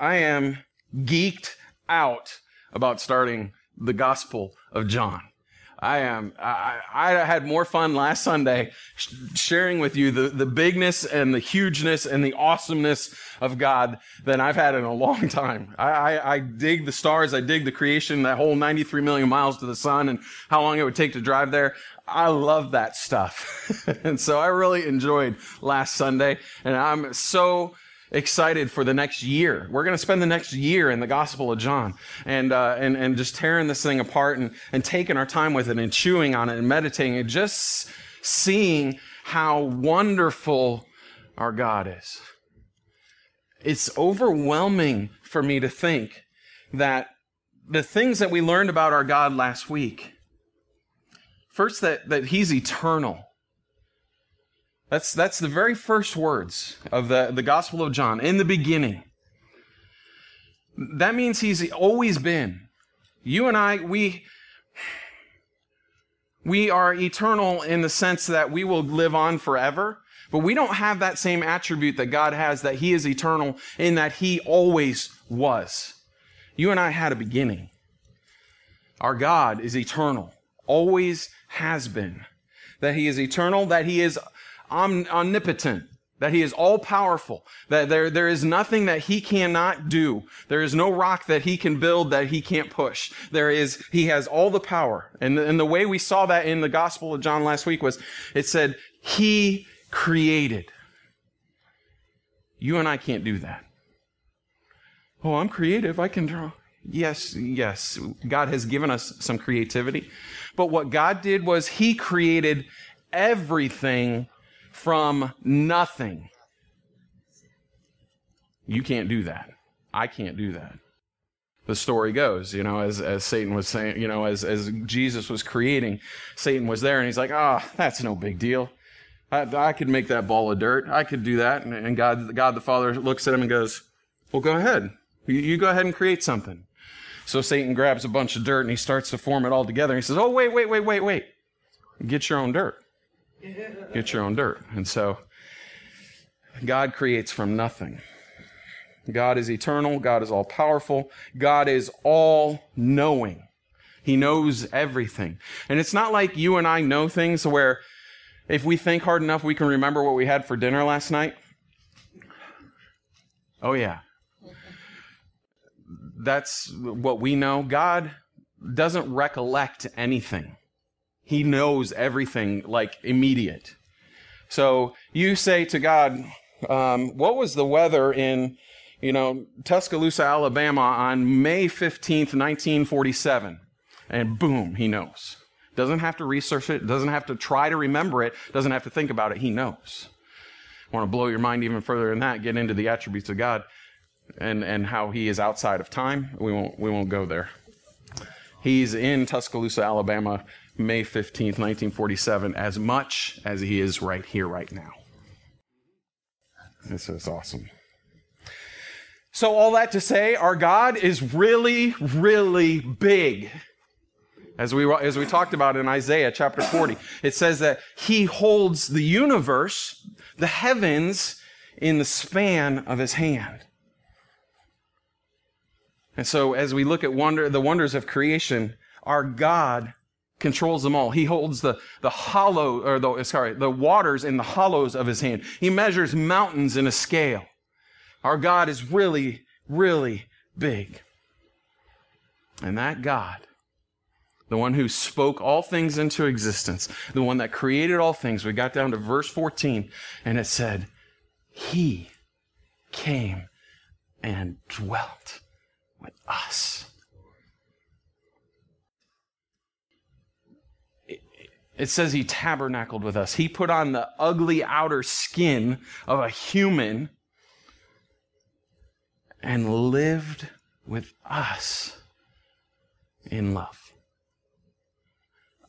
I am geeked out about starting the Gospel of John. I am. I, I had more fun last Sunday sh- sharing with you the, the bigness and the hugeness and the awesomeness of God than I've had in a long time. I, I, I dig the stars. I dig the creation, that whole 93 million miles to the sun and how long it would take to drive there. I love that stuff. and so I really enjoyed last Sunday and I'm so excited for the next year. We're going to spend the next year in the Gospel of John and, uh, and, and just tearing this thing apart and, and taking our time with it and chewing on it and meditating and just seeing how wonderful our God is. It's overwhelming for me to think that the things that we learned about our God last week, first, that, that He's eternal that's, that's the very first words of the, the Gospel of John. In the beginning. That means he's always been. You and I, we, we are eternal in the sense that we will live on forever, but we don't have that same attribute that God has that he is eternal in that he always was. You and I had a beginning. Our God is eternal, always has been. That he is eternal, that he is omnipotent, that he is all powerful, that there, there is nothing that he cannot do. There is no rock that he can build that he can't push. There is, he has all the power. And the, and the way we saw that in the Gospel of John last week was it said, he created. You and I can't do that. Oh, I'm creative. I can draw. Yes, yes. God has given us some creativity. But what God did was he created everything from nothing. You can't do that. I can't do that. The story goes, you know, as, as Satan was saying, you know, as, as Jesus was creating, Satan was there and he's like, ah, oh, that's no big deal. I, I, could make that ball of dirt. I could do that. And, God, God the Father looks at him and goes, well, go ahead. You, you go ahead and create something. So Satan grabs a bunch of dirt and he starts to form it all together. He says, oh, wait, wait, wait, wait, wait. Get your own dirt. Get your own dirt. And so God creates from nothing. God is eternal. God is all powerful. God is all knowing. He knows everything. And it's not like you and I know things where if we think hard enough, we can remember what we had for dinner last night. Oh, yeah. That's what we know. God doesn't recollect anything. He knows everything like immediate. So you say to God, um, what was the weather in, you know, Tuscaloosa, Alabama on May 15th, 1947? And boom, he knows. Doesn't have to research it, doesn't have to try to remember it, doesn't have to think about it. He knows. I want to blow your mind even further than that, get into the attributes of God and, and how he is outside of time. We won't, we won't go there. He's in Tuscaloosa, Alabama May 15th, 1947, as much as he is right here, right now. This is awesome. So, all that to say, our God is really, really big. As we, as we talked about in Isaiah chapter 40, it says that he holds the universe, the heavens, in the span of his hand. And so, as we look at wonder, the wonders of creation, our God controls them all. He holds the, the hollow, or the, sorry, the waters in the hollows of his hand. He measures mountains in a scale. Our God is really, really big. And that God, the one who spoke all things into existence, the one that created all things, we got down to verse 14 and it said, He came and dwelt with us. It says he tabernacled with us. He put on the ugly outer skin of a human and lived with us in love.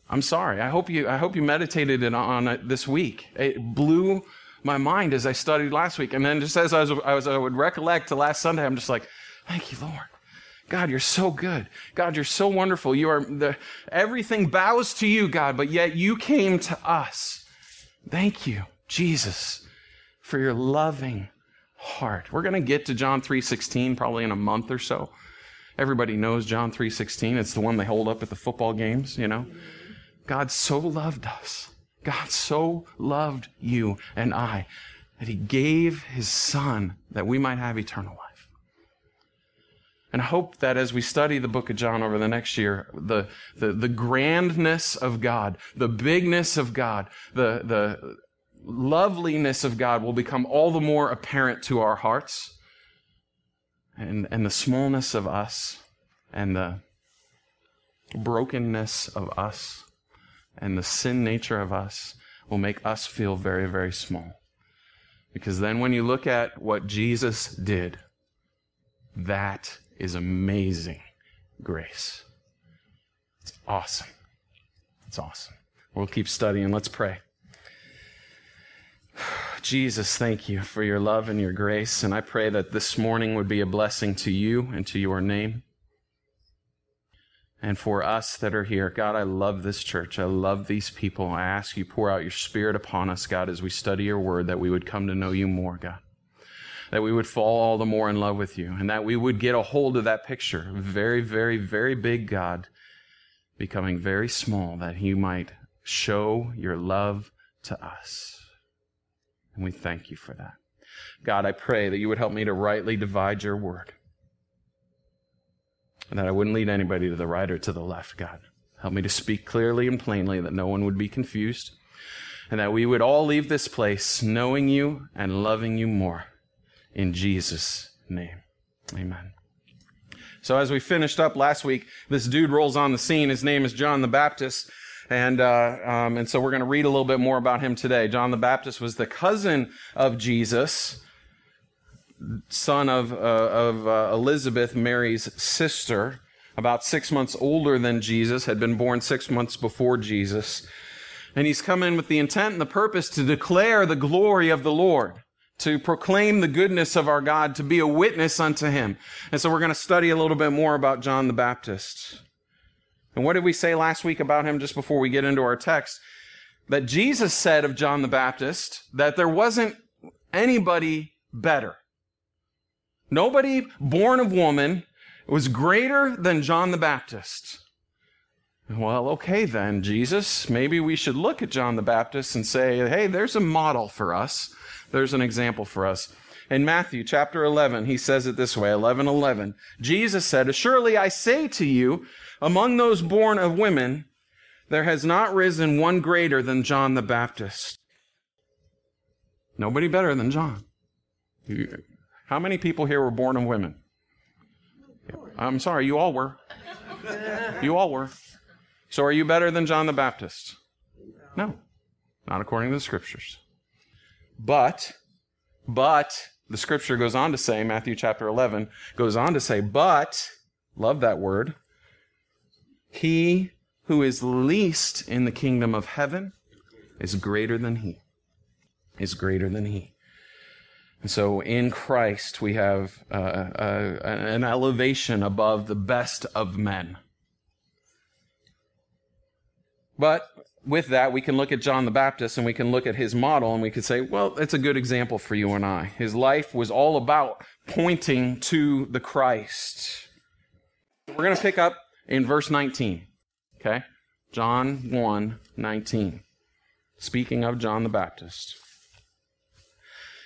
I'm sorry. I hope you, I hope you meditated on it this week. It blew my mind as I studied last week. And then just as I, was, as I would recollect to last Sunday, I'm just like, thank you, Lord. God, you're so good. God, you're so wonderful. You are the, everything bows to you, God, but yet you came to us. Thank you, Jesus, for your loving, heart. We're going to get to John 3:16 probably in a month or so. Everybody knows John 3:16. It's the one they hold up at the football games, you know. God so loved us. God so loved you and I that he gave his son that we might have eternal life. And hope that as we study the book of John over the next year, the, the, the grandness of God, the bigness of God, the, the loveliness of God will become all the more apparent to our hearts. And, and the smallness of us and the brokenness of us and the sin nature of us will make us feel very, very small. Because then when you look at what Jesus did, that is amazing grace. It's awesome. It's awesome. We'll keep studying. Let's pray. Jesus, thank you for your love and your grace. And I pray that this morning would be a blessing to you and to your name. And for us that are here, God, I love this church. I love these people. I ask you pour out your spirit upon us, God, as we study your word, that we would come to know you more, God. That we would fall all the more in love with you, and that we would get a hold of that picture. Very, very, very big God becoming very small, that he might show your love to us. And we thank you for that. God, I pray that you would help me to rightly divide your word. And that I wouldn't lead anybody to the right or to the left, God. Help me to speak clearly and plainly that no one would be confused. And that we would all leave this place knowing you and loving you more. In Jesus' name. Amen. So as we finished up last week, this dude rolls on the scene. His name is John the Baptist. And, uh, um, and so we're going to read a little bit more about him today. John the Baptist was the cousin of Jesus, son of, uh, of uh, Elizabeth, Mary's sister, about six months older than Jesus, had been born six months before Jesus. And he's come in with the intent and the purpose to declare the glory of the Lord, to proclaim the goodness of our God, to be a witness unto him. And so we're going to study a little bit more about John the Baptist. And what did we say last week about him just before we get into our text? That Jesus said of John the Baptist that there wasn't anybody better. Nobody born of woman was greater than John the Baptist. Well, okay then, Jesus, maybe we should look at John the Baptist and say, hey, there's a model for us. There's an example for us. In Matthew chapter 11, he says it this way, 11, 11. Jesus said, Surely I say to you, among those born of women, there has not risen one greater than John the Baptist. Nobody better than John. How many people here were born of women? I'm sorry, you all were. You all were. So are you better than John the Baptist? No, not according to the scriptures. But, but, the scripture goes on to say, Matthew chapter 11 goes on to say, but, love that word, he who is least in the kingdom of heaven is greater than he. Is greater than he. And so in Christ, we have uh, uh, an elevation above the best of men. But with that, we can look at John the Baptist and we can look at his model and we could say, well, it's a good example for you and I. His life was all about pointing to the Christ. We're going to pick up in verse 19. Okay? John 1 19. Speaking of John the Baptist.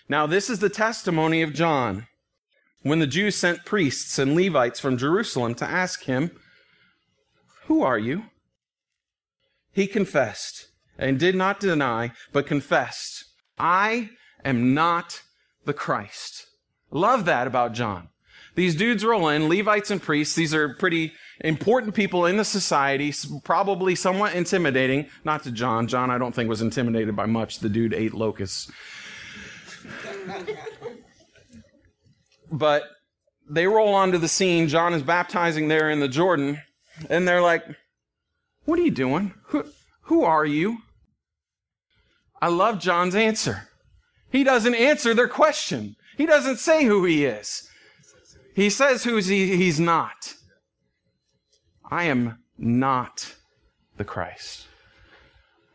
Now, this is the testimony of John when the Jews sent priests and Levites from Jerusalem to ask him, Who are you? He confessed and did not deny, but confessed, I am not the Christ. Love that about John. These dudes roll in, Levites and priests. These are pretty important people in the society, probably somewhat intimidating. Not to John. John, I don't think, was intimidated by much. The dude ate locusts. but they roll onto the scene. John is baptizing there in the Jordan. And they're like, What are you doing? Who, who are you? I love John's answer. He doesn't answer their question. He doesn't say who he is. He says who he, he's not. I am not the Christ.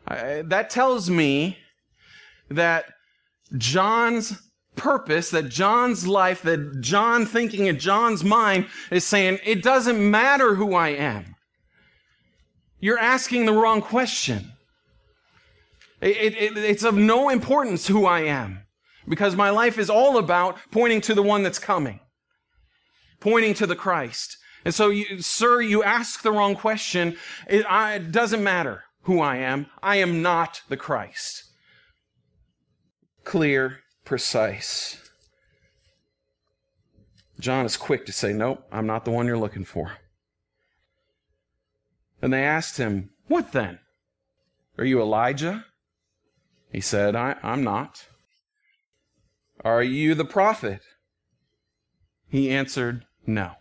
I, that tells me that John's purpose that John's life, that John thinking in John's mind is saying, it doesn't matter who I am. You're asking the wrong question. It, it, it's of no importance who I am because my life is all about pointing to the one that's coming, pointing to the Christ. And so, you, sir, you ask the wrong question. It, I, it doesn't matter who I am. I am not the Christ. Clear, precise. John is quick to say, Nope, I'm not the one you're looking for. And they asked him, What then? Are you Elijah? He said, I, am not. Are you the prophet? He answered, No.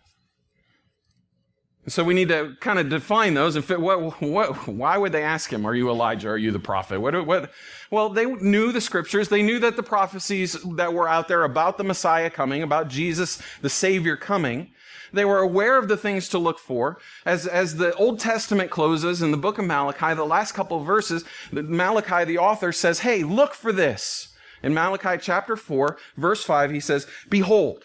So we need to kind of define those and fit what, what, why would they ask him, Are you Elijah? Are you the prophet? What, what, well, they knew the scriptures. They knew that the prophecies that were out there about the Messiah coming, about Jesus, the Savior coming. They were aware of the things to look for. As, as the Old Testament closes in the book of Malachi, the last couple verses, Malachi, the author, says, Hey, look for this. In Malachi chapter 4, verse 5, he says, Behold,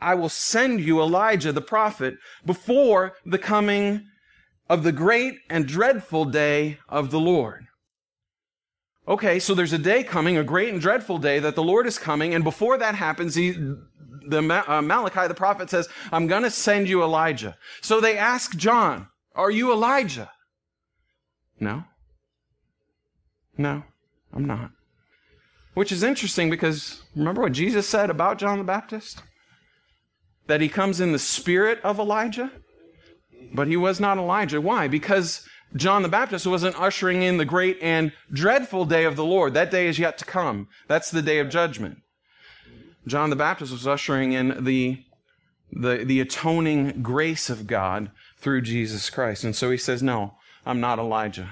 I will send you Elijah the prophet before the coming of the great and dreadful day of the Lord. Okay, so there's a day coming, a great and dreadful day that the Lord is coming, and before that happens, he, the uh, Malachi, the prophet says, I'm going to send you Elijah. So they ask John, Are you Elijah? No. No, I'm not. Which is interesting because remember what Jesus said about John the Baptist? That he comes in the spirit of Elijah? But he was not Elijah. Why? Because John the Baptist wasn't ushering in the great and dreadful day of the Lord. That day is yet to come. That's the day of judgment. John the Baptist was ushering in the, the, the atoning grace of God through Jesus Christ. And so he says, No, I'm not Elijah.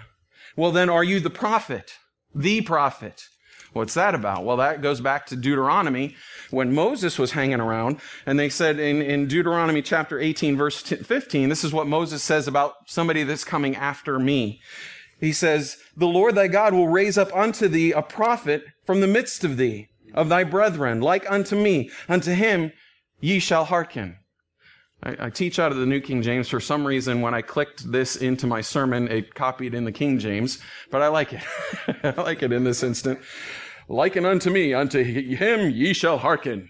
Well, then, are you the prophet? The prophet. What's that about? Well, that goes back to Deuteronomy when Moses was hanging around. And they said in, in Deuteronomy chapter 18, verse 15, this is what Moses says about somebody that's coming after me. He says, The Lord thy God will raise up unto thee a prophet from the midst of thee of thy brethren, like unto me. Unto him ye shall hearken. I, I, teach out of the New King James. For some reason, when I clicked this into my sermon, it copied in the King James, but I like it. I like it in this instant. Liken unto me, unto him ye shall hearken.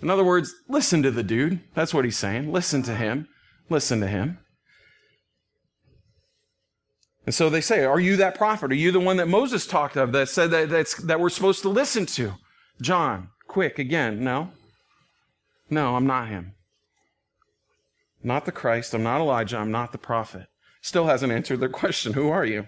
In other words, listen to the dude. That's what he's saying. Listen to him. Listen to him. And so they say, Are you that prophet? Are you the one that Moses talked of that said that, that's, that we're supposed to listen to? John, quick again. No. No, I'm not him. Not the Christ. I'm not Elijah. I'm not the prophet. Still hasn't answered their question. Who are you?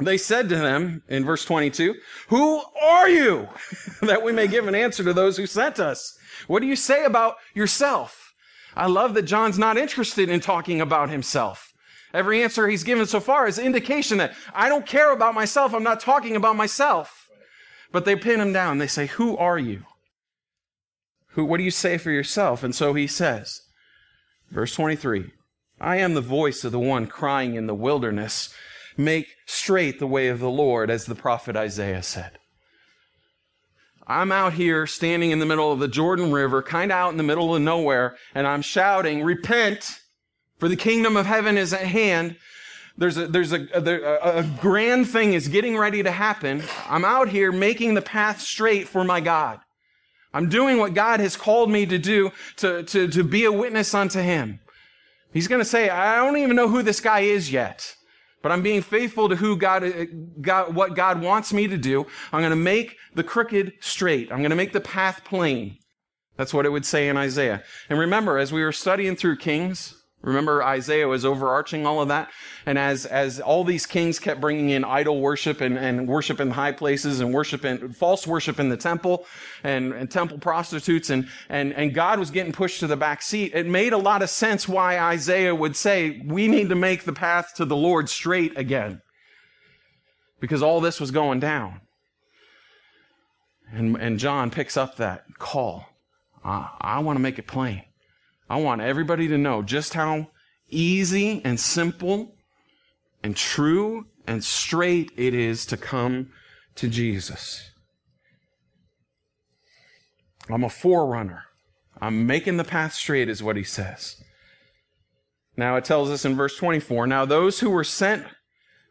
They said to them in verse 22, Who are you? that we may give an answer to those who sent us. What do you say about yourself? I love that John's not interested in talking about himself. Every answer he's given so far is indication that I don't care about myself. I'm not talking about myself. But they pin him down. They say, Who are you? Who, what do you say for yourself? And so he says, verse 23, I am the voice of the one crying in the wilderness, make straight the way of the Lord, as the prophet Isaiah said. I'm out here standing in the middle of the Jordan River, kind of out in the middle of nowhere, and I'm shouting, Repent! For the kingdom of heaven is at hand. There's a, there's a, a, a, grand thing is getting ready to happen. I'm out here making the path straight for my God. I'm doing what God has called me to do to, to, to be a witness unto him. He's going to say, I don't even know who this guy is yet, but I'm being faithful to who God, God, what God wants me to do. I'm going to make the crooked straight. I'm going to make the path plain. That's what it would say in Isaiah. And remember, as we were studying through Kings, Remember Isaiah was overarching all of that? And as, as all these kings kept bringing in idol worship and, and worship in high places and worship in, false worship in the temple and, and temple prostitutes and, and, and God was getting pushed to the back seat, it made a lot of sense why Isaiah would say, we need to make the path to the Lord straight again. Because all this was going down. And, and John picks up that call. Uh, I want to make it plain. I want everybody to know just how easy and simple and true and straight it is to come to Jesus. I'm a forerunner. I'm making the path straight, is what he says. Now it tells us in verse 24 now those who were sent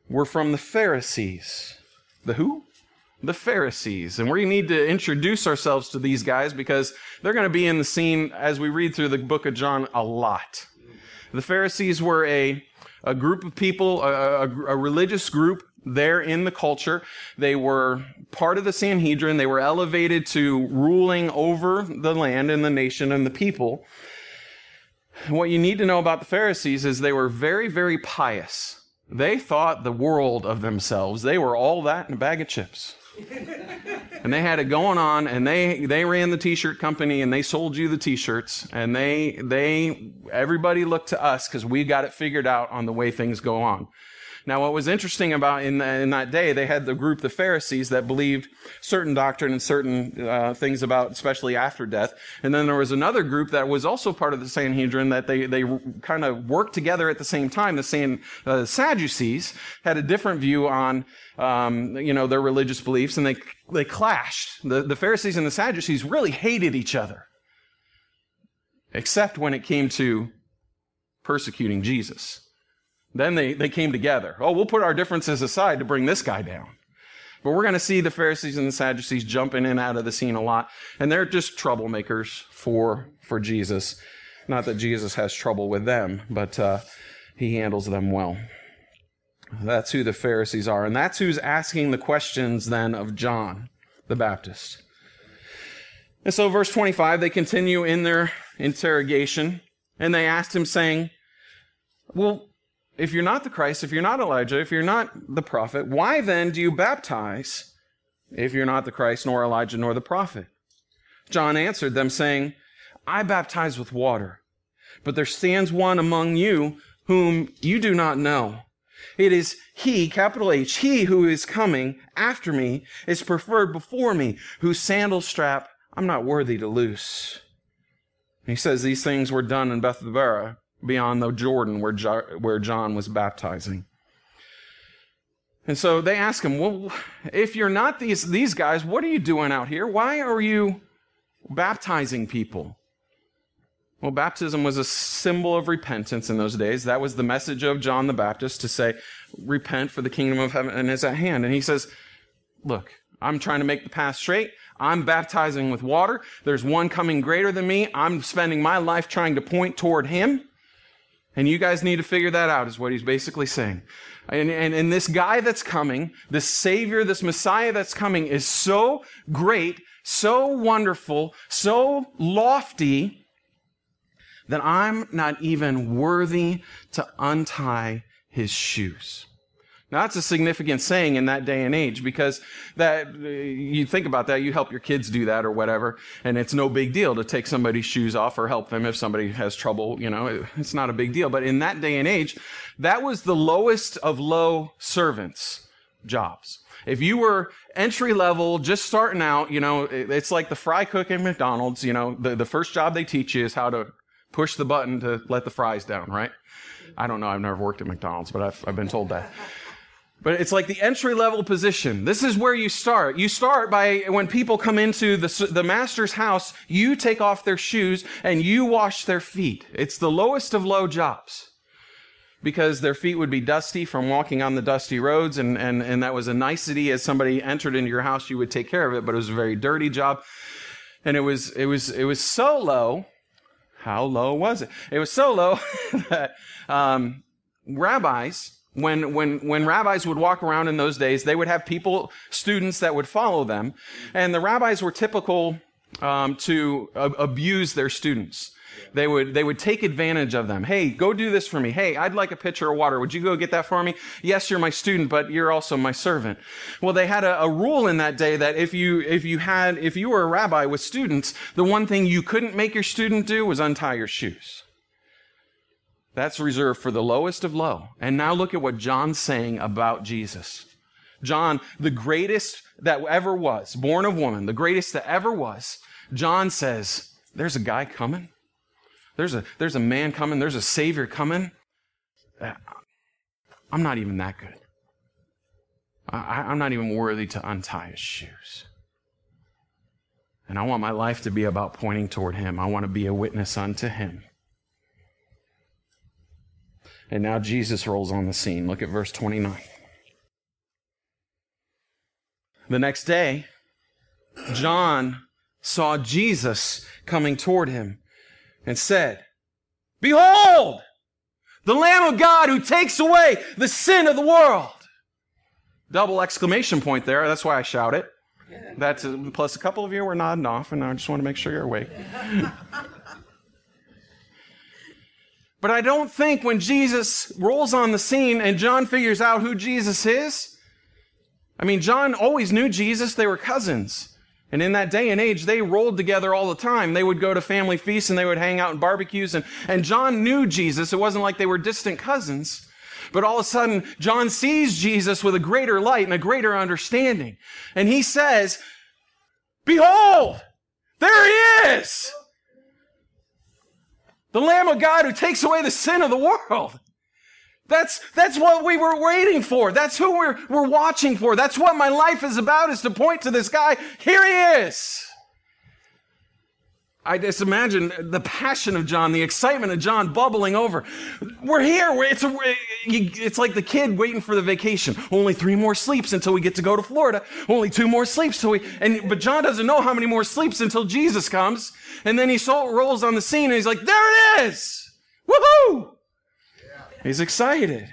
were from the Pharisees. The who? The Pharisees. And we need to introduce ourselves to these guys because they're going to be in the scene as we read through the book of John a lot. The Pharisees were a, a group of people, a, a, a religious group there in the culture. They were part of the Sanhedrin. They were elevated to ruling over the land and the nation and the people. What you need to know about the Pharisees is they were very, very pious. They thought the world of themselves. They were all that in a bag of chips. And they had it going on and they they ran the t-shirt company and they sold you the t-shirts and they they everybody looked to us cuz we got it figured out on the way things go on. Now, what was interesting about in, in that day, they had the group, the Pharisees, that believed certain doctrine and certain uh, things about, especially after death. And then there was another group that was also part of the Sanhedrin that they, they kind of worked together at the same time. The same uh, Sadducees had a different view on, um, you know, their religious beliefs, and they they clashed. The, the Pharisees and the Sadducees really hated each other, except when it came to persecuting Jesus. Then they, they came together. Oh, we'll put our differences aside to bring this guy down. But we're going to see the Pharisees and the Sadducees jumping in and out of the scene a lot. And they're just troublemakers for, for Jesus. Not that Jesus has trouble with them, but uh, he handles them well. That's who the Pharisees are. And that's who's asking the questions then of John the Baptist. And so, verse 25, they continue in their interrogation. And they asked him, saying, Well, if you're not the Christ, if you're not Elijah, if you're not the prophet, why then do you baptize if you're not the Christ, nor Elijah, nor the prophet? John answered them, saying, I baptize with water, but there stands one among you whom you do not know. It is he, capital H, he who is coming after me is preferred before me, whose sandal strap I'm not worthy to loose. He says these things were done in Bethabara beyond the Jordan where, jo- where John was baptizing. And so they ask him, Well, if you're not these, these guys, what are you doing out here? Why are you baptizing people? Well, baptism was a symbol of repentance in those days. That was the message of John the Baptist to say, Repent, for the kingdom of heaven is at hand. And he says, Look, I'm trying to make the path straight. I'm baptizing with water. There's one coming greater than me. I'm spending my life trying to point toward him. And you guys need to figure that out, is what he's basically saying. And, and, and this guy that's coming, this Savior, this Messiah that's coming is so great, so wonderful, so lofty that I'm not even worthy to untie his shoes. Now that's a significant saying in that day and age because that you think about that, you help your kids do that or whatever, and it's no big deal to take somebody's shoes off or help them if somebody has trouble. You know, it's not a big deal. But in that day and age, that was the lowest of low servants jobs. If you were entry level, just starting out, you know, it's like the fry cook at McDonald's. You know, the, the first job they teach you is how to push the button to let the fries down, right? I don't know. I've never worked at McDonald's, but I've, I've been told that. But it's like the entry level position. This is where you start. You start by when people come into the, the master's house, you take off their shoes and you wash their feet. It's the lowest of low jobs because their feet would be dusty from walking on the dusty roads. And, and, and that was a nicety as somebody entered into your house, you would take care of it, but it was a very dirty job. And it was, it was, it was so low. How low was it? It was so low that, um, rabbis, when, when, when rabbis would walk around in those days, they would have people, students that would follow them. And the rabbis were typical um, to abuse their students. They would, they would take advantage of them. Hey, go do this for me. Hey, I'd like a pitcher of water. Would you go get that for me? Yes, you're my student, but you're also my servant. Well, they had a, a rule in that day that if you, if you had, if you were a rabbi with students, the one thing you couldn't make your student do was untie your shoes. That's reserved for the lowest of low. And now look at what John's saying about Jesus. John, the greatest that ever was, born of woman, the greatest that ever was, John says, there's a guy coming. There's a, there's a man coming. There's a savior coming. Uh, I'm not even that good. I, I'm not even worthy to untie his shoes. And I want my life to be about pointing toward him. I want to be a witness unto him. And now Jesus rolls on the scene. Look at verse 29. The next day, John saw Jesus coming toward him and said, Behold, the Lamb of God who takes away the sin of the world. Double exclamation point there. That's why I shout it. That's plus a couple of you were nodding off, and I just want to make sure you're awake. but I don't think when Jesus rolls on the scene and John figures out who Jesus is, I mean, John always knew Jesus, they were cousins. And in that day and age, they rolled together all the time. They would go to family feasts and they would hang out in barbecues. And, and John knew Jesus. It wasn't like they were distant cousins. But all of a sudden, John sees Jesus with a greater light and a greater understanding. And he says, Behold, there he is! The Lamb of God who takes away the sin of the world. That's, that's what we were waiting for. That's who we're, we're watching for. That's what my life is about is to point to this guy. Here he is. I just imagine the passion of John, the excitement of John bubbling over. We're here. It's, a, it's like the kid waiting for the vacation. Only three more sleeps until we get to go to Florida. Only two more sleeps till we, and, but John doesn't know how many more sleeps until Jesus comes. And then he so, rolls on the scene and he's like, there it is. Woohoo! He's excited.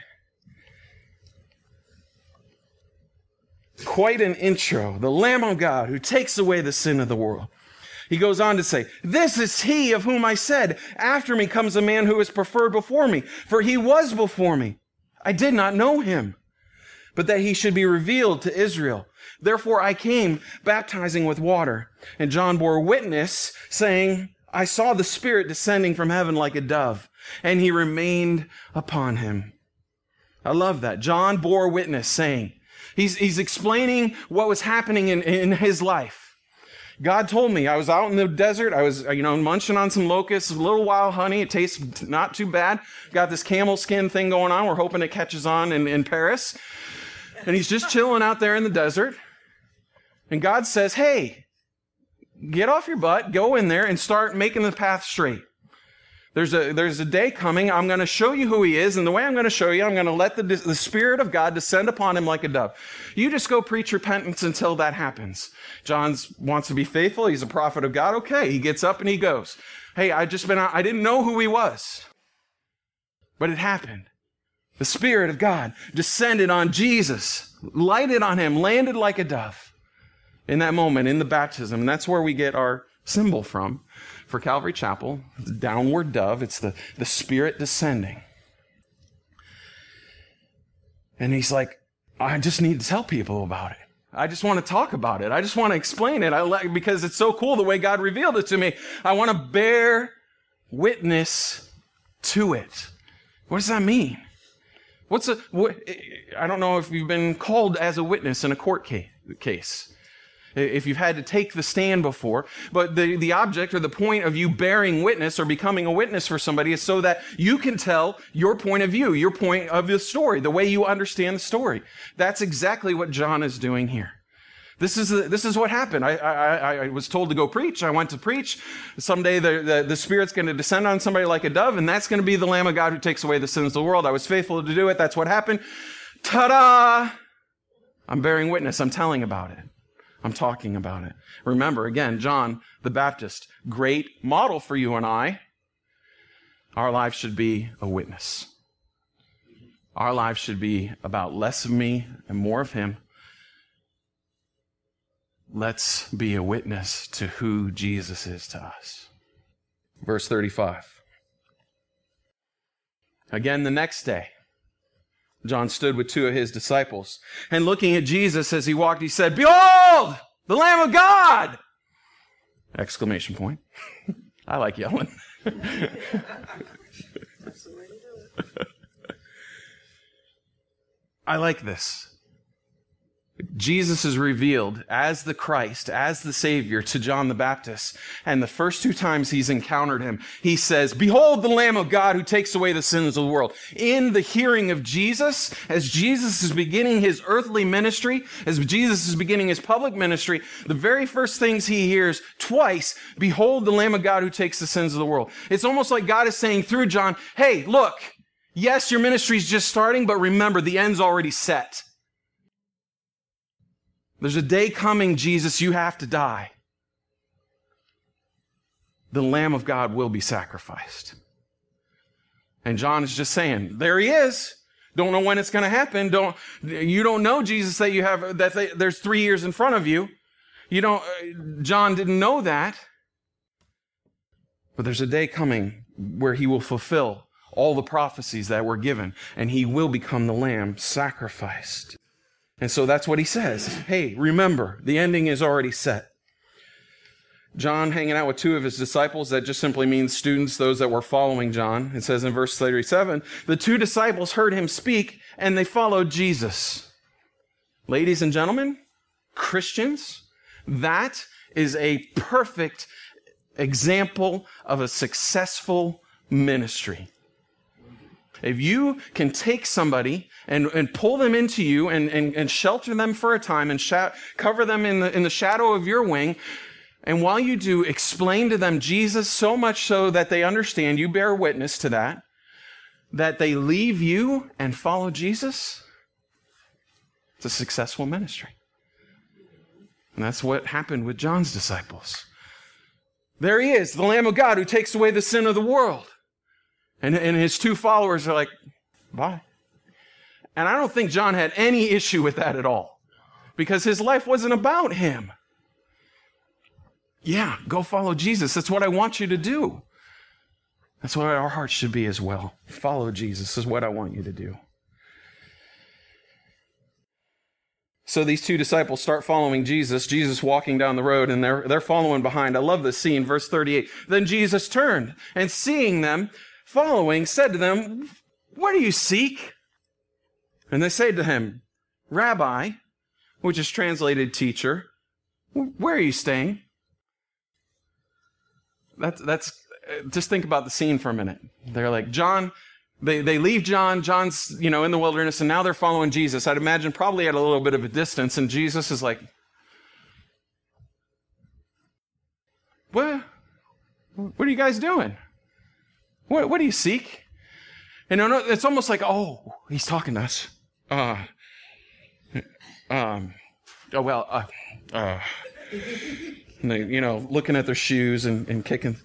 Quite an intro. The Lamb of God who takes away the sin of the world. He goes on to say, This is he of whom I said, After me comes a man who is preferred before me, for he was before me. I did not know him, but that he should be revealed to Israel. Therefore I came baptizing with water. And John bore witness, saying, I saw the Spirit descending from heaven like a dove, and he remained upon him. I love that. John bore witness, saying, He's, he's explaining what was happening in, in his life. God told me I was out in the desert. I was, uh, you know, munching on some locusts, a little wild honey. It tastes not too bad. Got this camel skin thing going on. We're hoping it catches on in, in Paris. And he's just chilling out there in the desert. And God says, Hey, get off your butt, go in there and start making the path straight. There's a, there's a day coming. I'm going to show you who he is. And the way I'm going to show you, I'm going to let the, the Spirit of God descend upon him like a dove. You just go preach repentance until that happens. John wants to be faithful. He's a prophet of God. Okay. He gets up and he goes. Hey, I just been out. I didn't know who he was, but it happened. The Spirit of God descended on Jesus, lighted on him, landed like a dove in that moment in the baptism. And that's where we get our symbol from for Calvary Chapel, the downward dove. It's the, the Spirit descending. And he's like, I just need to tell people about it. I just want to talk about it. I just want to explain it. I like because it's so cool the way God revealed it to me. I want to bear witness to it. What does that mean? What's a? What, I don't know if you've been called as a witness in a court case if you've had to take the stand before. But the, the object or the point of you bearing witness or becoming a witness for somebody is so that you can tell your point of view, your point of the story, the way you understand the story. That's exactly what John is doing here. This is, this is what happened. I, I, I was told to go preach. I went to preach. Someday the, the, the Spirit's going to descend on somebody like a dove, and that's going to be the Lamb of God who takes away the sins of the world. I was faithful to do it. That's what happened. Ta-da! I'm bearing witness. I'm telling about it. I'm talking about it. Remember, again, John the Baptist, great model for you and I. Our lives should be a witness. Our lives should be about less of me and more of him. Let's be a witness to who Jesus is to us. Verse 35. Again, the next day, John stood with two of his disciples. And looking at Jesus as he walked, he said, Behold, the Lamb of God! Exclamation point. I like yelling. I like this. Jesus is revealed as the Christ, as the Savior to John the Baptist. And the first two times he's encountered him, he says, Behold the Lamb of God who takes away the sins of the world. In the hearing of Jesus, as Jesus is beginning his earthly ministry, as Jesus is beginning his public ministry, the very first things he hears twice, Behold the Lamb of God who takes the sins of the world. It's almost like God is saying through John, Hey, look, yes, your ministry is just starting, but remember, the end's already set. There's a day coming, Jesus, you have to die. The Lamb of God will be sacrificed. And John is just saying, there he is. Don't know when it's going to happen. Don't, you don't know, Jesus, that you have, that they, there's three years in front of you. You don't, uh, John didn't know that. But there's a day coming where he will fulfill all the prophecies that were given and he will become the lamb sacrificed. And so that's what he says. Hey, remember, the ending is already set. John hanging out with two of his disciples, that just simply means students, those that were following John. It says in verse 37, the two disciples heard him speak and they followed Jesus. Ladies and gentlemen, Christians, that is a perfect example of a successful ministry. If you can take somebody and, and pull them into you and, and, and shelter them for a time and cover them in the, in the shadow of your wing, and while you do, explain to them Jesus so much so that they understand, you bear witness to that, that they leave you and follow Jesus, it's a successful ministry. And that's what happened with John's disciples. There he is, the Lamb of God who takes away the sin of the world. And, and his two followers are like, bye. And I don't think John had any issue with that at all because his life wasn't about him. Yeah, go follow Jesus. That's what I want you to do. That's what our hearts should be as well. Follow Jesus is what I want you to do. So these two disciples start following Jesus, Jesus walking down the road, and they're, they're following behind. I love this scene, verse 38. Then Jesus turned, and seeing them, following said to them, What do you seek? And they said to him, Rabbi, which is translated teacher, where are you staying? That's, that's, just think about the scene for a minute. They're like, John, they, they leave John. John's, you know, in the wilderness, and now they're following Jesus. I'd imagine probably at a little bit of a distance, and Jesus is like, What? What are you guys doing? What, what do you seek? And it's almost like, oh, he's talking to us. Uh, um, oh, well, uh, uh, you know, looking at their shoes and, and kicking.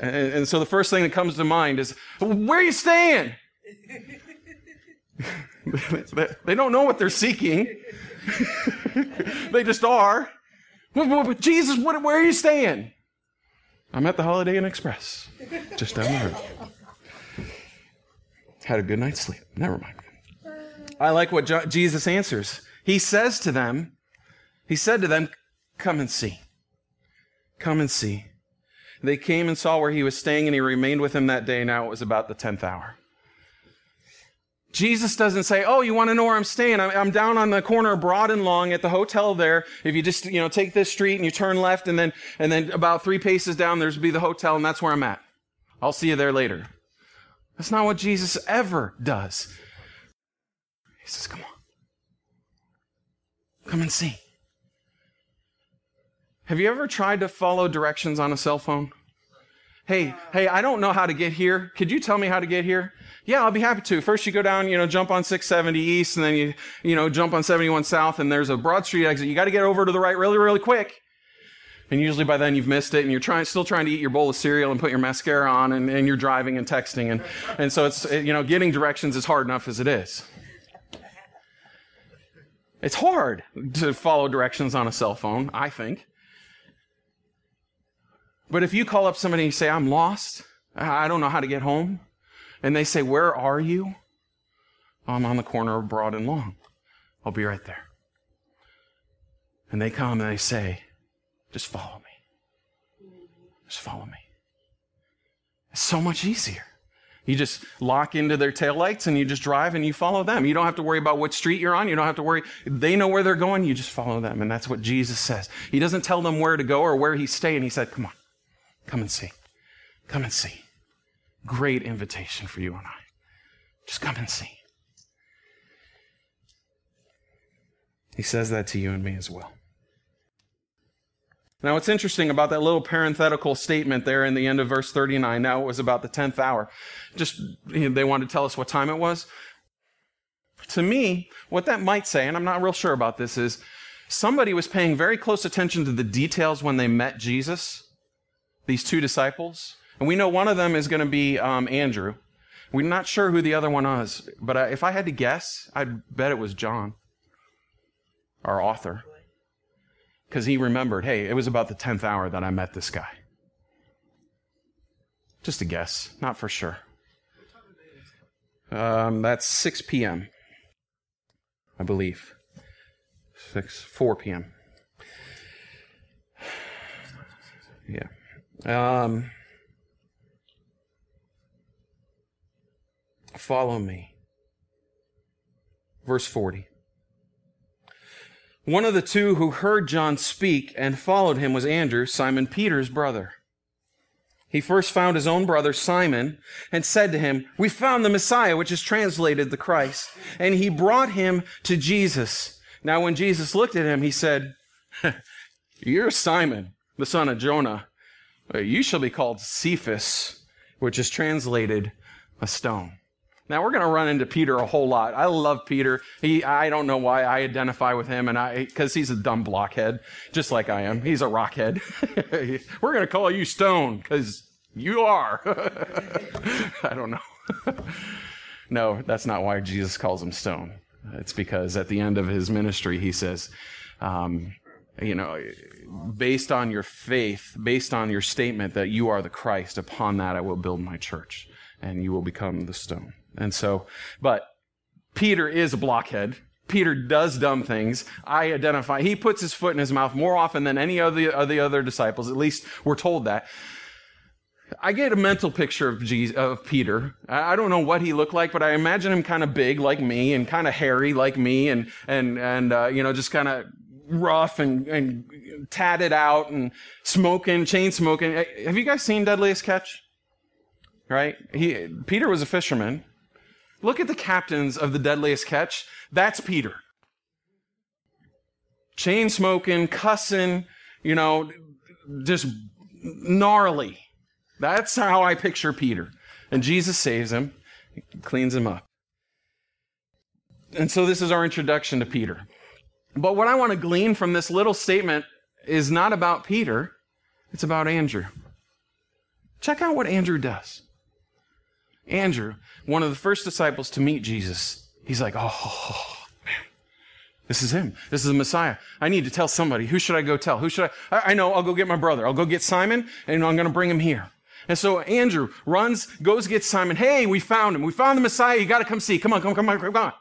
And, and, so the first thing that comes to mind is, where are you staying? they don't know what they're seeking. they just are. Jesus, where are you staying? I'm at the Holiday Inn Express, just down the road. Had a good night's sleep. Never mind. I like what Jesus answers. He says to them, He said to them, Come and see. Come and see. They came and saw where he was staying, and he remained with them that day. Now it was about the 10th hour. Jesus doesn't say, Oh, you want to know where I'm staying? I'm, down on the corner of Broad and Long at the hotel there. If you just, you know, take this street and you turn left and then, and then about three paces down, there's be the hotel and that's where I'm at. I'll see you there later. That's not what Jesus ever does. He says, Come on. Come and see. Have you ever tried to follow directions on a cell phone? Hey, hey, I don't know how to get here. Could you tell me how to get here? Yeah, I'll be happy to. First you go down, you know, jump on 670 east and then you, you know, jump on 71 south and there's a Broad Street exit. You got to get over to the right really, really quick. And usually by then you've missed it and you're trying, still trying to eat your bowl of cereal and put your mascara on and, and you're driving and texting. And, and so it's, you know, getting directions is hard enough as it is. It's hard to follow directions on a cell phone, I think. But if you call up somebody and you say, I'm lost, I don't know how to get home, and they say, Where are you? Oh, I'm on the corner of Broad and Long. I'll be right there. And they come and they say, Just follow me. Just follow me. It's so much easier. You just lock into their taillights and you just drive and you follow them. You don't have to worry about what street you're on. You don't have to worry. They know where they're going. You just follow them. And that's what Jesus says. He doesn't tell them where to go or where he's staying. He said, come on, come and see. Come and see. Great invitation for you and I. Just come and see. He says that to you and me as well. Now, what's interesting about that little parenthetical statement there in the end of verse 39, now it was about the 10th hour. Just, you know, they wanted to tell us what time it was. To me, what that might say, and I'm not real sure about this, is somebody was paying very close attention to the details when they met Jesus, these two disciples. And we know one of them is going to be um, Andrew. We're not sure who the other one was, but if I had to guess, I'd bet it was John, our author because he remembered, hey, it was about the 10th hour that I met this guy. Just a guess, not for sure. Um, that's 6 p.m., I believe. 6, 4 p.m. Yeah. Um, follow me. Verse 40. One of the two who heard John speak and followed him was Andrew, Simon Peter's brother. He first found his own brother Simon and said to him, We found the Messiah, which is translated the Christ. And he brought him to Jesus. Now, when Jesus looked at him, he said, You're Simon, the son of Jonah. Uh, you shall be called Cephas, which is translated a stone. Now we're going to run into Peter a whole lot. I love Peter. He, I don't know why I identify with him and I, cause he's a dumb blockhead, just like I am. He's a rockhead. we're going to call you Stone cause you are. I don't know. no, that's not why Jesus calls him Stone. It's because at the end of his ministry, he says, um, you know, based on your faith, based on your statement that you are the Christ, upon that I will build my church and you will become the stone. And so, but Peter is a blockhead. Peter does dumb things. I identify, he puts his foot in his mouth more often than any of the, of the other disciples. At least we're told that. I get a mental picture of, Jesus, of Peter. I don't know what he looked like, but I imagine him kind of big like me and kind of hairy like me and, and, and, uh, you know, just kind of rough and, and tatted out and smoking, chain smoking. Have you guys seen Deadliest Catch? Right? He, Peter was a fisherman. Look at the captains of the deadliest catch. That's Peter. Chain smoking, cussing, you know, just gnarly. That's how I picture Peter. And Jesus saves him, cleans him up. And so this is our introduction to Peter. But what I want to glean from this little statement is not about Peter, it's about Andrew. Check out what Andrew does. Andrew, one of the first disciples to meet Jesus, he's like, oh, man, this is him. This is the Messiah. I need to tell somebody. Who should I go tell? Who should I? I, I know. I'll go get my brother. I'll go get Simon, and I'm going to bring him here. And so Andrew runs, goes, gets Simon. Hey, we found him. We found the Messiah. You got to come see. Come on, come on, come on, come on.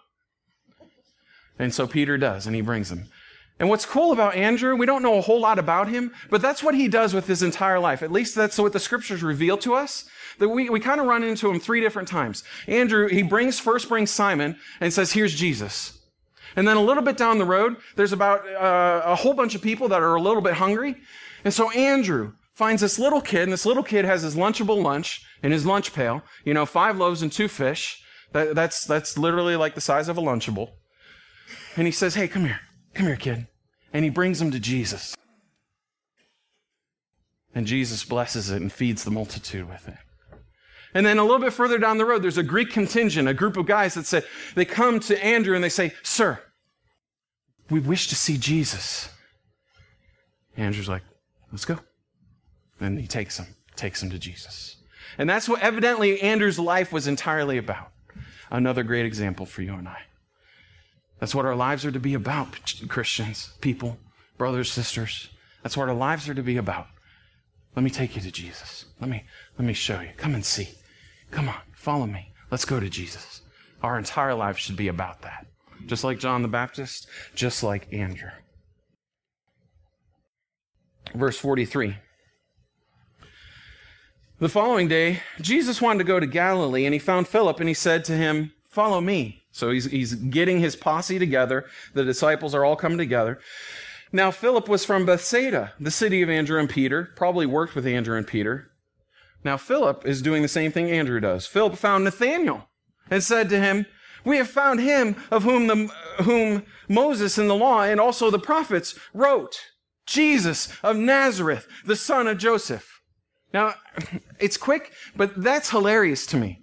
And so Peter does, and he brings him. And what's cool about Andrew, we don't know a whole lot about him, but that's what he does with his entire life. At least that's what the scriptures reveal to us that we, we kind of run into him three different times. Andrew, he brings, first brings Simon and says, here's Jesus. And then a little bit down the road, there's about uh, a whole bunch of people that are a little bit hungry. And so Andrew finds this little kid, and this little kid has his lunchable lunch in his lunch pail. You know, five loaves and two fish. That, that's, that's literally like the size of a Lunchable. And he says, Hey, come here. Come here, kid. And he brings him to Jesus. And Jesus blesses it and feeds the multitude with it. And then a little bit further down the road, there's a Greek contingent, a group of guys that say, they come to Andrew and they say, Sir, we wish to see Jesus. Andrew's like, Let's go. And he takes him, takes him to Jesus. And that's what evidently Andrew's life was entirely about. Another great example for you and I. That's what our lives are to be about, Christians, people, brothers, sisters. That's what our lives are to be about. Let me take you to Jesus. Let me, let me show you. Come and see. Come on, follow me. Let's go to Jesus. Our entire life should be about that. Just like John the Baptist, just like Andrew. Verse 43. The following day, Jesus wanted to go to Galilee, and he found Philip, and he said to him, Follow me. So he's, he's getting his posse together. The disciples are all coming together. Now, Philip was from Bethsaida, the city of Andrew and Peter, probably worked with Andrew and Peter. Now, Philip is doing the same thing Andrew does. Philip found Nathanael and said to him, We have found him of whom, the, whom Moses in the law and also the prophets wrote, Jesus of Nazareth, the son of Joseph. Now, it's quick, but that's hilarious to me.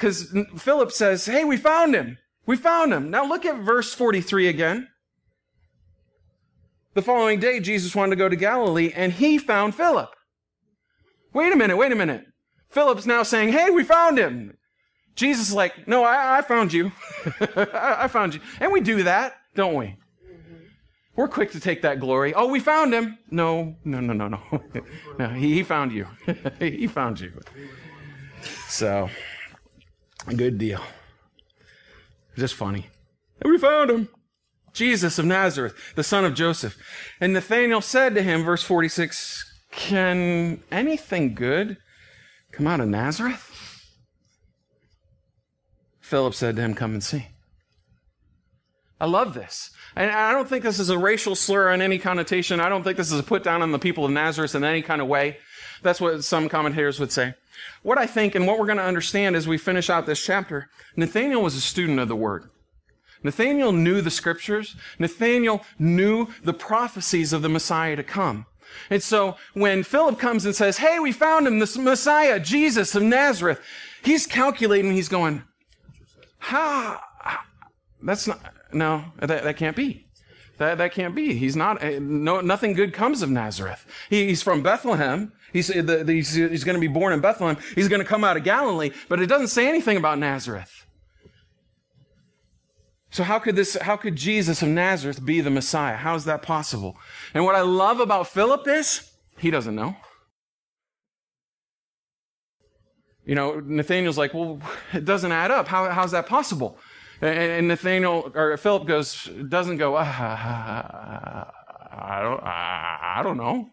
Because Philip says, Hey, we found him. We found him. Now look at verse 43 again. The following day, Jesus wanted to go to Galilee, and he found Philip. Wait a minute, wait a minute. Philip's now saying, Hey, we found him. Jesus is like, No, I, I found you. I found you. And we do that, don't we? We're quick to take that glory. Oh, we found him. No, no, no, no, no. no he, he found you. he found you. So, good deal. Just funny. And we found him. Jesus of Nazareth, the son of Joseph. And Nathanael said to him, verse 46, Can anything good come out of Nazareth? Philip said to him, Come and see. I love this. And I don't think this is a racial slur in any connotation. I don't think this is a put down on the people of Nazareth in any kind of way. That's what some commentators would say. What I think and what we're going to understand as we finish out this chapter, Nathaniel was a student of the word. Nathaniel knew the scriptures. Nathaniel knew the prophecies of the Messiah to come. And so when Philip comes and says, Hey, we found him, the Messiah, Jesus of Nazareth, he's calculating, he's going, How? That's not, no, that, that can't be. That, that can't be. He's not, eh, no, nothing good comes of Nazareth. He, he's from Bethlehem. He's, he's, he's going to be born in Bethlehem. He's going to come out of Galilee, but it doesn't say anything about Nazareth. So how could this, how could Jesus of Nazareth be the Messiah? How is that possible? And what I love about Philip is, he doesn't know. You know, Nathaniel's like, well, it doesn't add up. How, how's that possible? And Nathaniel or Philip goes, doesn't go, ah, I don't, I don't know.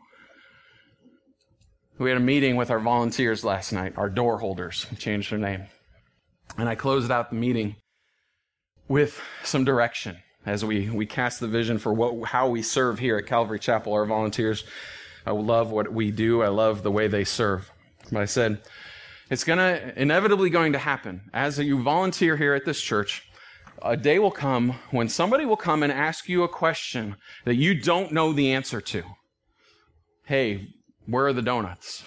We had a meeting with our volunteers last night, our door holders, changed their name. And I closed out the meeting with some direction as we, we cast the vision for what, how we serve here at Calvary Chapel. Our volunteers, I love what we do. I love the way they serve. But I said, it's gonna, inevitably going to happen. As you volunteer here at this church, a day will come when somebody will come and ask you a question that you don't know the answer to. Hey, where are the donuts?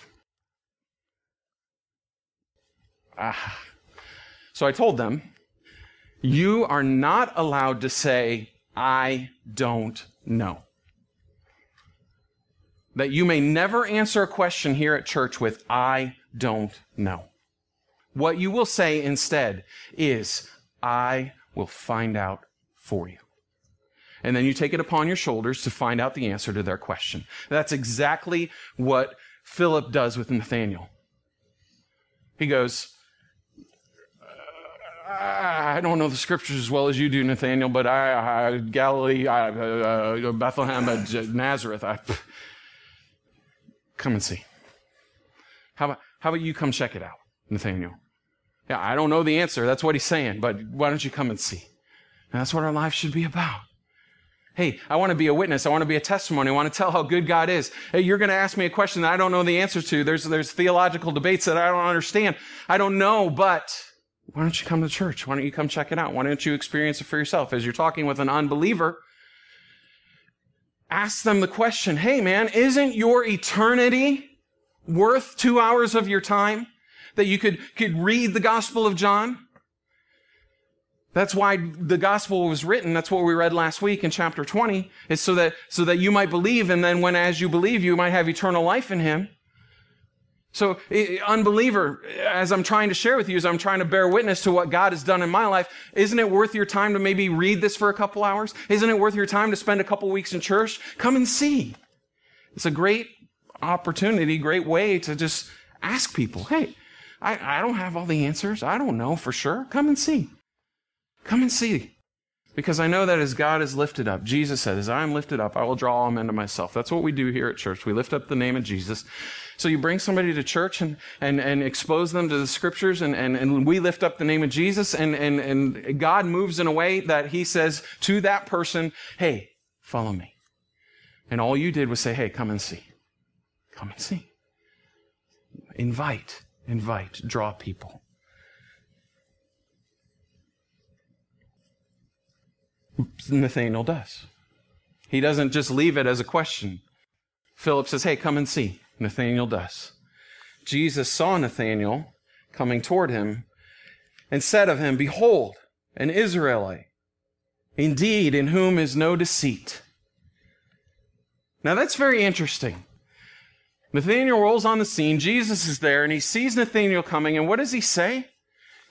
Ah. So I told them, you are not allowed to say, I don't know. That you may never answer a question here at church with, I don't know. What you will say instead is, I will find out for you. And then you take it upon your shoulders to find out the answer to their question. That's exactly what Philip does with Nathanael. He goes, I don't know the scriptures as well as you do, Nathaniel, but I, I Galilee, I, uh, Bethlehem, uh, Nazareth, I, come and see. How about, how about you come check it out, Nathaniel? Yeah, I don't know the answer. That's what he's saying, but why don't you come and see? And that's what our life should be about. Hey, I want to be a witness. I want to be a testimony. I want to tell how good God is. Hey, you're going to ask me a question that I don't know the answer to. There's, there's theological debates that I don't understand. I don't know, but why don't you come to church? Why don't you come check it out? Why don't you experience it for yourself? As you're talking with an unbeliever, ask them the question, hey man, isn't your eternity worth two hours of your time? that you could, could read the Gospel of John. That's why the gospel was written. That's what we read last week in chapter 20. Is so that, so that you might believe, and then when as you believe, you might have eternal life in him. So, unbeliever, as I'm trying to share with you, as I'm trying to bear witness to what God has done in my life, isn't it worth your time to maybe read this for a couple hours? Isn't it worth your time to spend a couple weeks in church? Come and see. It's a great opportunity, great way to just ask people, hey, I, I don't have all the answers. I don't know for sure. Come and see. Come and see. Because I know that as God is lifted up, Jesus said, as I am lifted up, I will draw all men to myself. That's what we do here at church. We lift up the name of Jesus. So you bring somebody to church and, and, and expose them to the scriptures and, and, and we lift up the name of Jesus and, and, and God moves in a way that he says to that person, Hey, follow me. And all you did was say, Hey, come and see. Come and see. Invite, invite, draw people. Nathaniel does. He doesn't just leave it as a question. Philip says, Hey, come and see. Nathaniel does. Jesus saw Nathanael coming toward him and said of him, Behold, an Israelite, indeed, in whom is no deceit. Now that's very interesting. Nathanael rolls on the scene. Jesus is there and he sees Nathanael coming. And what does he say?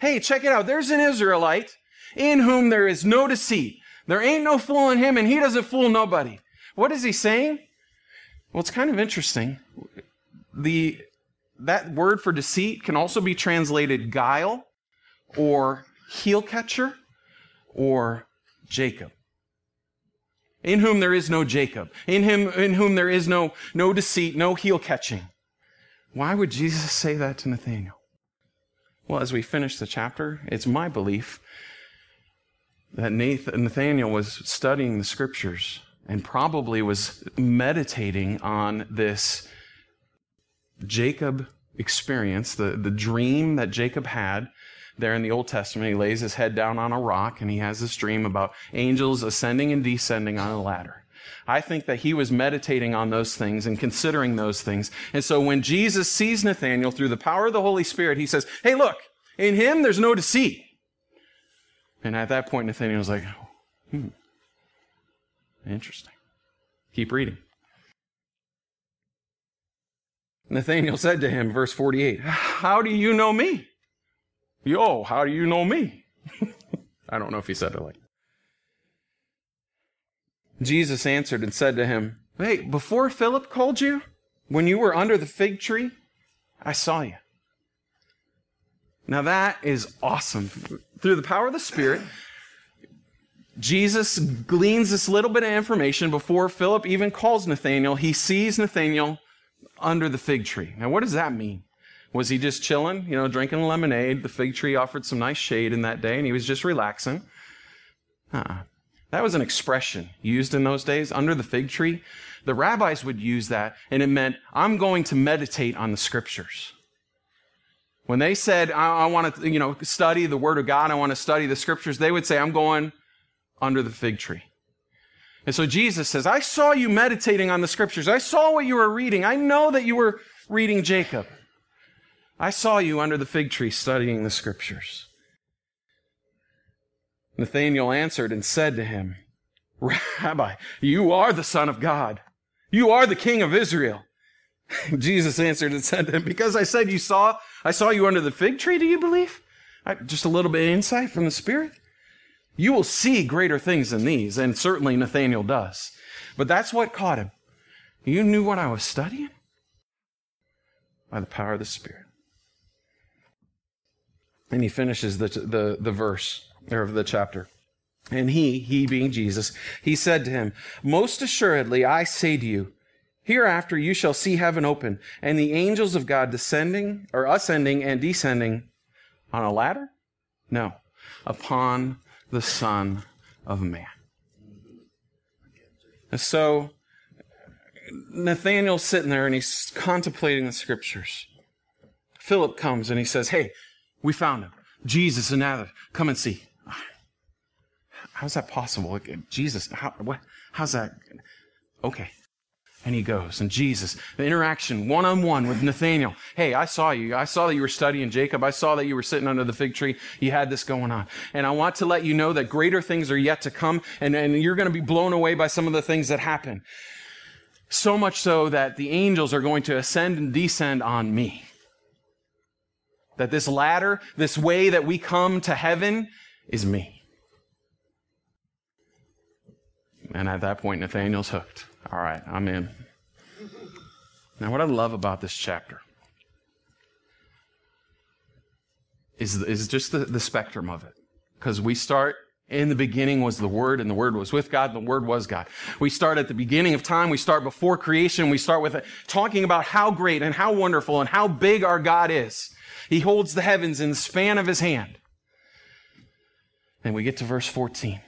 Hey, check it out. There's an Israelite in whom there is no deceit. There ain't no fooling him and he doesn't fool nobody. What is he saying? Well, it's kind of interesting. The, that word for deceit can also be translated guile or heel catcher or Jacob. In whom there is no Jacob. In him, in whom there is no, no deceit, no heel catching. Why would Jesus say that to Nathaniel? Well, as we finish the chapter, it's my belief that Nathaniel was studying the scriptures and probably was meditating on this Jacob experience, the, the dream that Jacob had there in the Old Testament. He lays his head down on a rock and he has this dream about angels ascending and descending on a ladder. I think that he was meditating on those things and considering those things. And so when Jesus sees Nathanael through the power of the Holy Spirit, he says, Hey, look, in him there's no deceit. And at that point, Nathaniel was like, hmm, interesting. Keep reading. Nathaniel said to him, verse 48, How do you know me? Yo, how do you know me? I don't know if he said it like Jesus answered and said to him, Hey, before Philip called you, when you were under the fig tree, I saw you. Now that is awesome. Through the power of the Spirit, Jesus gleans this little bit of information before Philip even calls Nathaniel. He sees Nathaniel under the fig tree. Now, what does that mean? Was he just chilling, you know, drinking lemonade? The fig tree offered some nice shade in that day, and he was just relaxing. Uh-uh. That was an expression used in those days, under the fig tree. The rabbis would use that, and it meant, I'm going to meditate on the scriptures. When they said, I, I want to, you know, study the Word of God, I want to study the Scriptures, they would say, I'm going under the fig tree. And so Jesus says, I saw you meditating on the Scriptures. I saw what you were reading. I know that you were reading Jacob. I saw you under the fig tree studying the Scriptures. Nathanael answered and said to him, Rabbi, you are the Son of God. You are the King of Israel. Jesus answered and said to him, Because I said you saw, I saw you under the fig tree, do you believe? I, just a little bit of insight from the Spirit. You will see greater things than these, and certainly Nathaniel does. But that's what caught him. You knew what I was studying? By the power of the Spirit. And he finishes the, the, the verse, or the chapter. And he, he being Jesus, he said to him, Most assuredly, I say to you, Hereafter you shall see heaven open, and the angels of God descending, or ascending and descending on a ladder? No, upon the Son of Man. And so Nathaniel's sitting there and he's contemplating the scriptures. Philip comes and he says, Hey, we found him. Jesus of Nazareth. Come and see. How's that possible? Jesus, how, what, how's that? Okay. And he goes, and Jesus, the interaction one on one with Nathaniel. Hey, I saw you. I saw that you were studying Jacob. I saw that you were sitting under the fig tree. You had this going on. And I want to let you know that greater things are yet to come, and, and you're going to be blown away by some of the things that happen. So much so that the angels are going to ascend and descend on me. That this ladder, this way that we come to heaven, is me. And at that point, Nathaniel's hooked. All right, I'm in. Now, what I love about this chapter is, is just the, the spectrum of it. Because we start In the beginning was the Word, and the Word was with God, and the Word was God. We start at the beginning of time. We start before creation. We start with uh, talking about how great and how wonderful and how big our God is. He holds the heavens in the span of His hand. And we get to verse 14.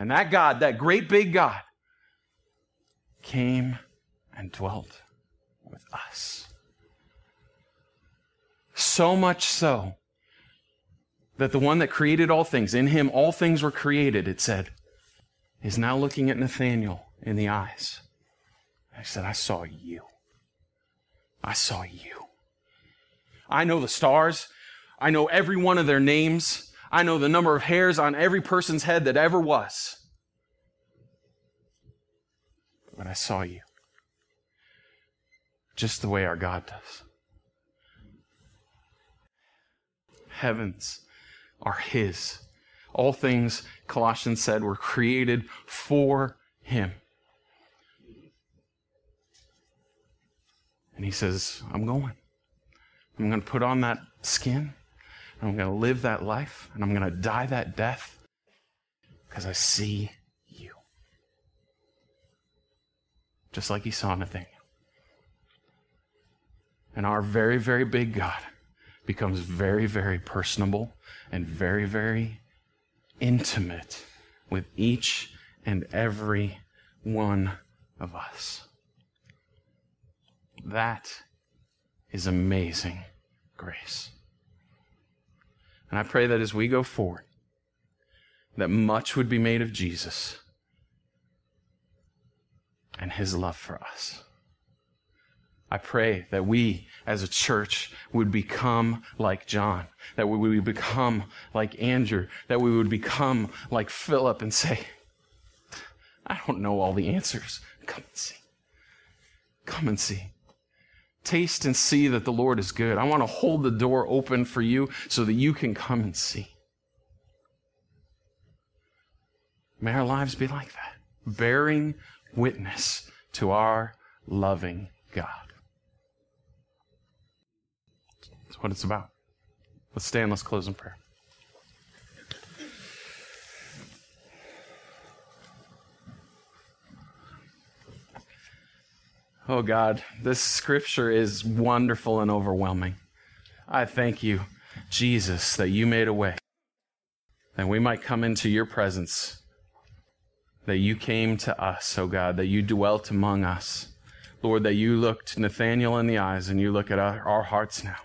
And that God, that great big God, came and dwelt with us. So much so that the one that created all things, in him all things were created, it said, is now looking at Nathanael in the eyes. I said, I saw you. I saw you. I know the stars. I know every one of their names. I know the number of hairs on every person's head that ever was. But I saw you. Just the way our God does. Heavens are His. All things, Colossians said, were created for Him. And He says, I'm going. I'm going to put on that skin. I'm going to live that life. And I'm going to die that death because I see you. Just like He saw Nathaniel. And our very, very big God becomes very, very personable and very, very intimate with each and every one of us. That is amazing grace. And I pray that as we go forward, that much would be made of Jesus and his love for us. I pray that we as a church would become like John, that we would become like Andrew, that we would become like Philip and say, I don't know all the answers. Come and see. Come and see. Taste and see that the Lord is good. I want to hold the door open for you so that you can come and see. May our lives be like that, bearing witness to our loving God. That's what it's about. Let's stand, let's close in prayer. Oh God, this scripture is wonderful and overwhelming. I thank you, Jesus, that you made a way, that we might come into your presence, that you came to us, oh God, that you dwelt among us. Lord, that you looked Nathaniel in the eyes and you look at our, our hearts now.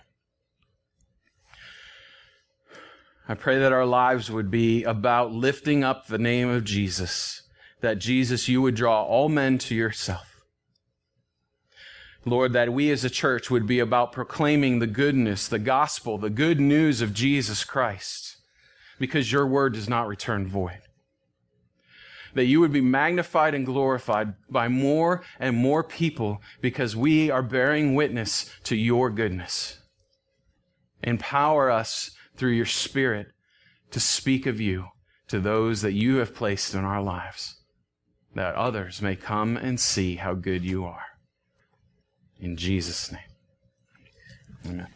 I pray that our lives would be about lifting up the name of Jesus, that Jesus, you would draw all men to yourself. Lord, that we as a church would be about proclaiming the goodness, the gospel, the good news of Jesus Christ, because your word does not return void. That you would be magnified and glorified by more and more people because we are bearing witness to your goodness. Empower us through your Spirit to speak of you to those that you have placed in our lives, that others may come and see how good you are. In Jesus' name. Amen.